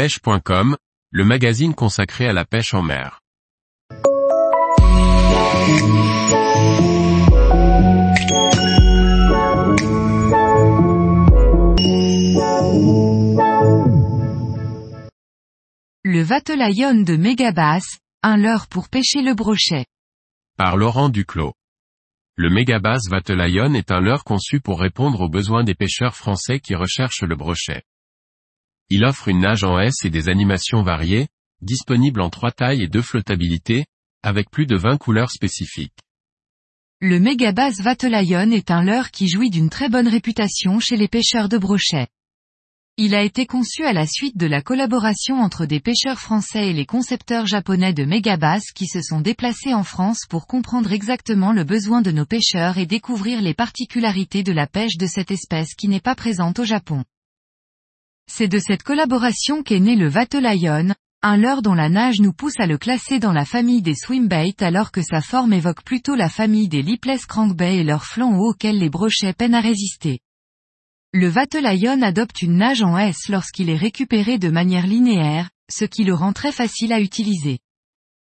pêche.com, le magazine consacré à la pêche en mer. Le Vatelayon de Mégabass, un leurre pour pêcher le brochet. Par Laurent Duclos. Le Megabass Vatelayon est un leurre conçu pour répondre aux besoins des pêcheurs français qui recherchent le brochet. Il offre une nage en S et des animations variées, disponibles en trois tailles et deux flottabilités, avec plus de 20 couleurs spécifiques. Le Megabass Vatelayon est un leurre qui jouit d'une très bonne réputation chez les pêcheurs de brochet. Il a été conçu à la suite de la collaboration entre des pêcheurs français et les concepteurs japonais de Megabass qui se sont déplacés en France pour comprendre exactement le besoin de nos pêcheurs et découvrir les particularités de la pêche de cette espèce qui n'est pas présente au Japon. C'est de cette collaboration qu'est né le Vatelayon, un leurre dont la nage nous pousse à le classer dans la famille des swimbaits alors que sa forme évoque plutôt la famille des lipless crankbait et leurs flancs auxquels les brochets peinent à résister. Le Vatelayon adopte une nage en S lorsqu'il est récupéré de manière linéaire, ce qui le rend très facile à utiliser.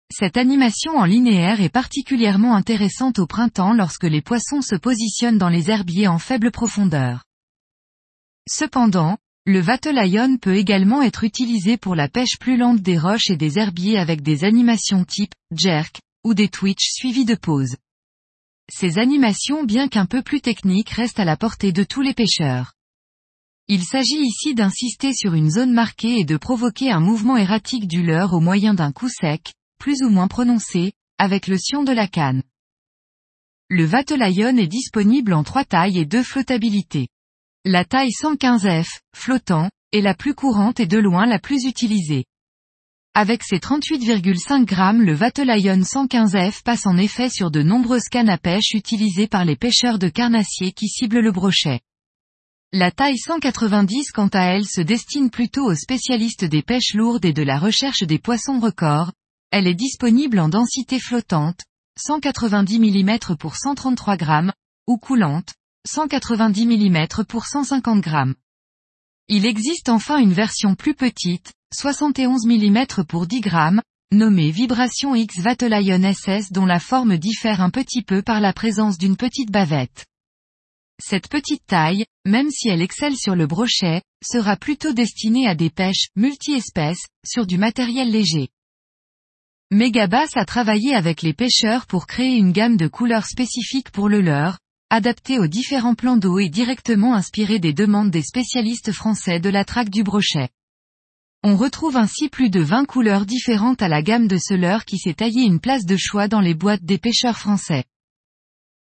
Cette animation en linéaire est particulièrement intéressante au printemps lorsque les poissons se positionnent dans les herbiers en faible profondeur. Cependant, le Vatelayon peut également être utilisé pour la pêche plus lente des roches et des herbiers avec des animations type jerk ou des twitch suivis de pause. Ces animations bien qu'un peu plus techniques restent à la portée de tous les pêcheurs. Il s'agit ici d'insister sur une zone marquée et de provoquer un mouvement erratique du leurre au moyen d'un coup sec, plus ou moins prononcé, avec le sion de la canne. Le Vatelayon est disponible en trois tailles et deux flottabilités. La taille 115F, flottant, est la plus courante et de loin la plus utilisée. Avec ses 38,5 grammes le Vatelayon 115F passe en effet sur de nombreuses cannes à pêche utilisées par les pêcheurs de carnassiers qui ciblent le brochet. La taille 190 quant à elle se destine plutôt aux spécialistes des pêches lourdes et de la recherche des poissons records, elle est disponible en densité flottante, 190 mm pour 133 grammes, ou coulante, 190 mm pour 150 grammes. Il existe enfin une version plus petite, 71 mm pour 10 grammes, nommée Vibration X Vatelayon SS dont la forme diffère un petit peu par la présence d'une petite bavette. Cette petite taille, même si elle excelle sur le brochet, sera plutôt destinée à des pêches multi-espèces, sur du matériel léger. Megabass a travaillé avec les pêcheurs pour créer une gamme de couleurs spécifiques pour le leurre, adaptée aux différents plans d'eau et directement inspirée des demandes des spécialistes français de la traque du brochet. On retrouve ainsi plus de 20 couleurs différentes à la gamme de ce leurre qui s'est taillé une place de choix dans les boîtes des pêcheurs français.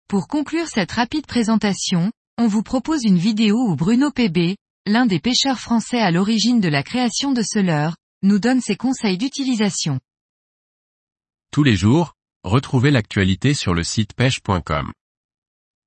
Pour conclure cette rapide présentation, on vous propose une vidéo où Bruno PB, l'un des pêcheurs français à l'origine de la création de ce leurre, nous donne ses conseils d'utilisation. Tous les jours, retrouvez l'actualité sur le site pêche.com.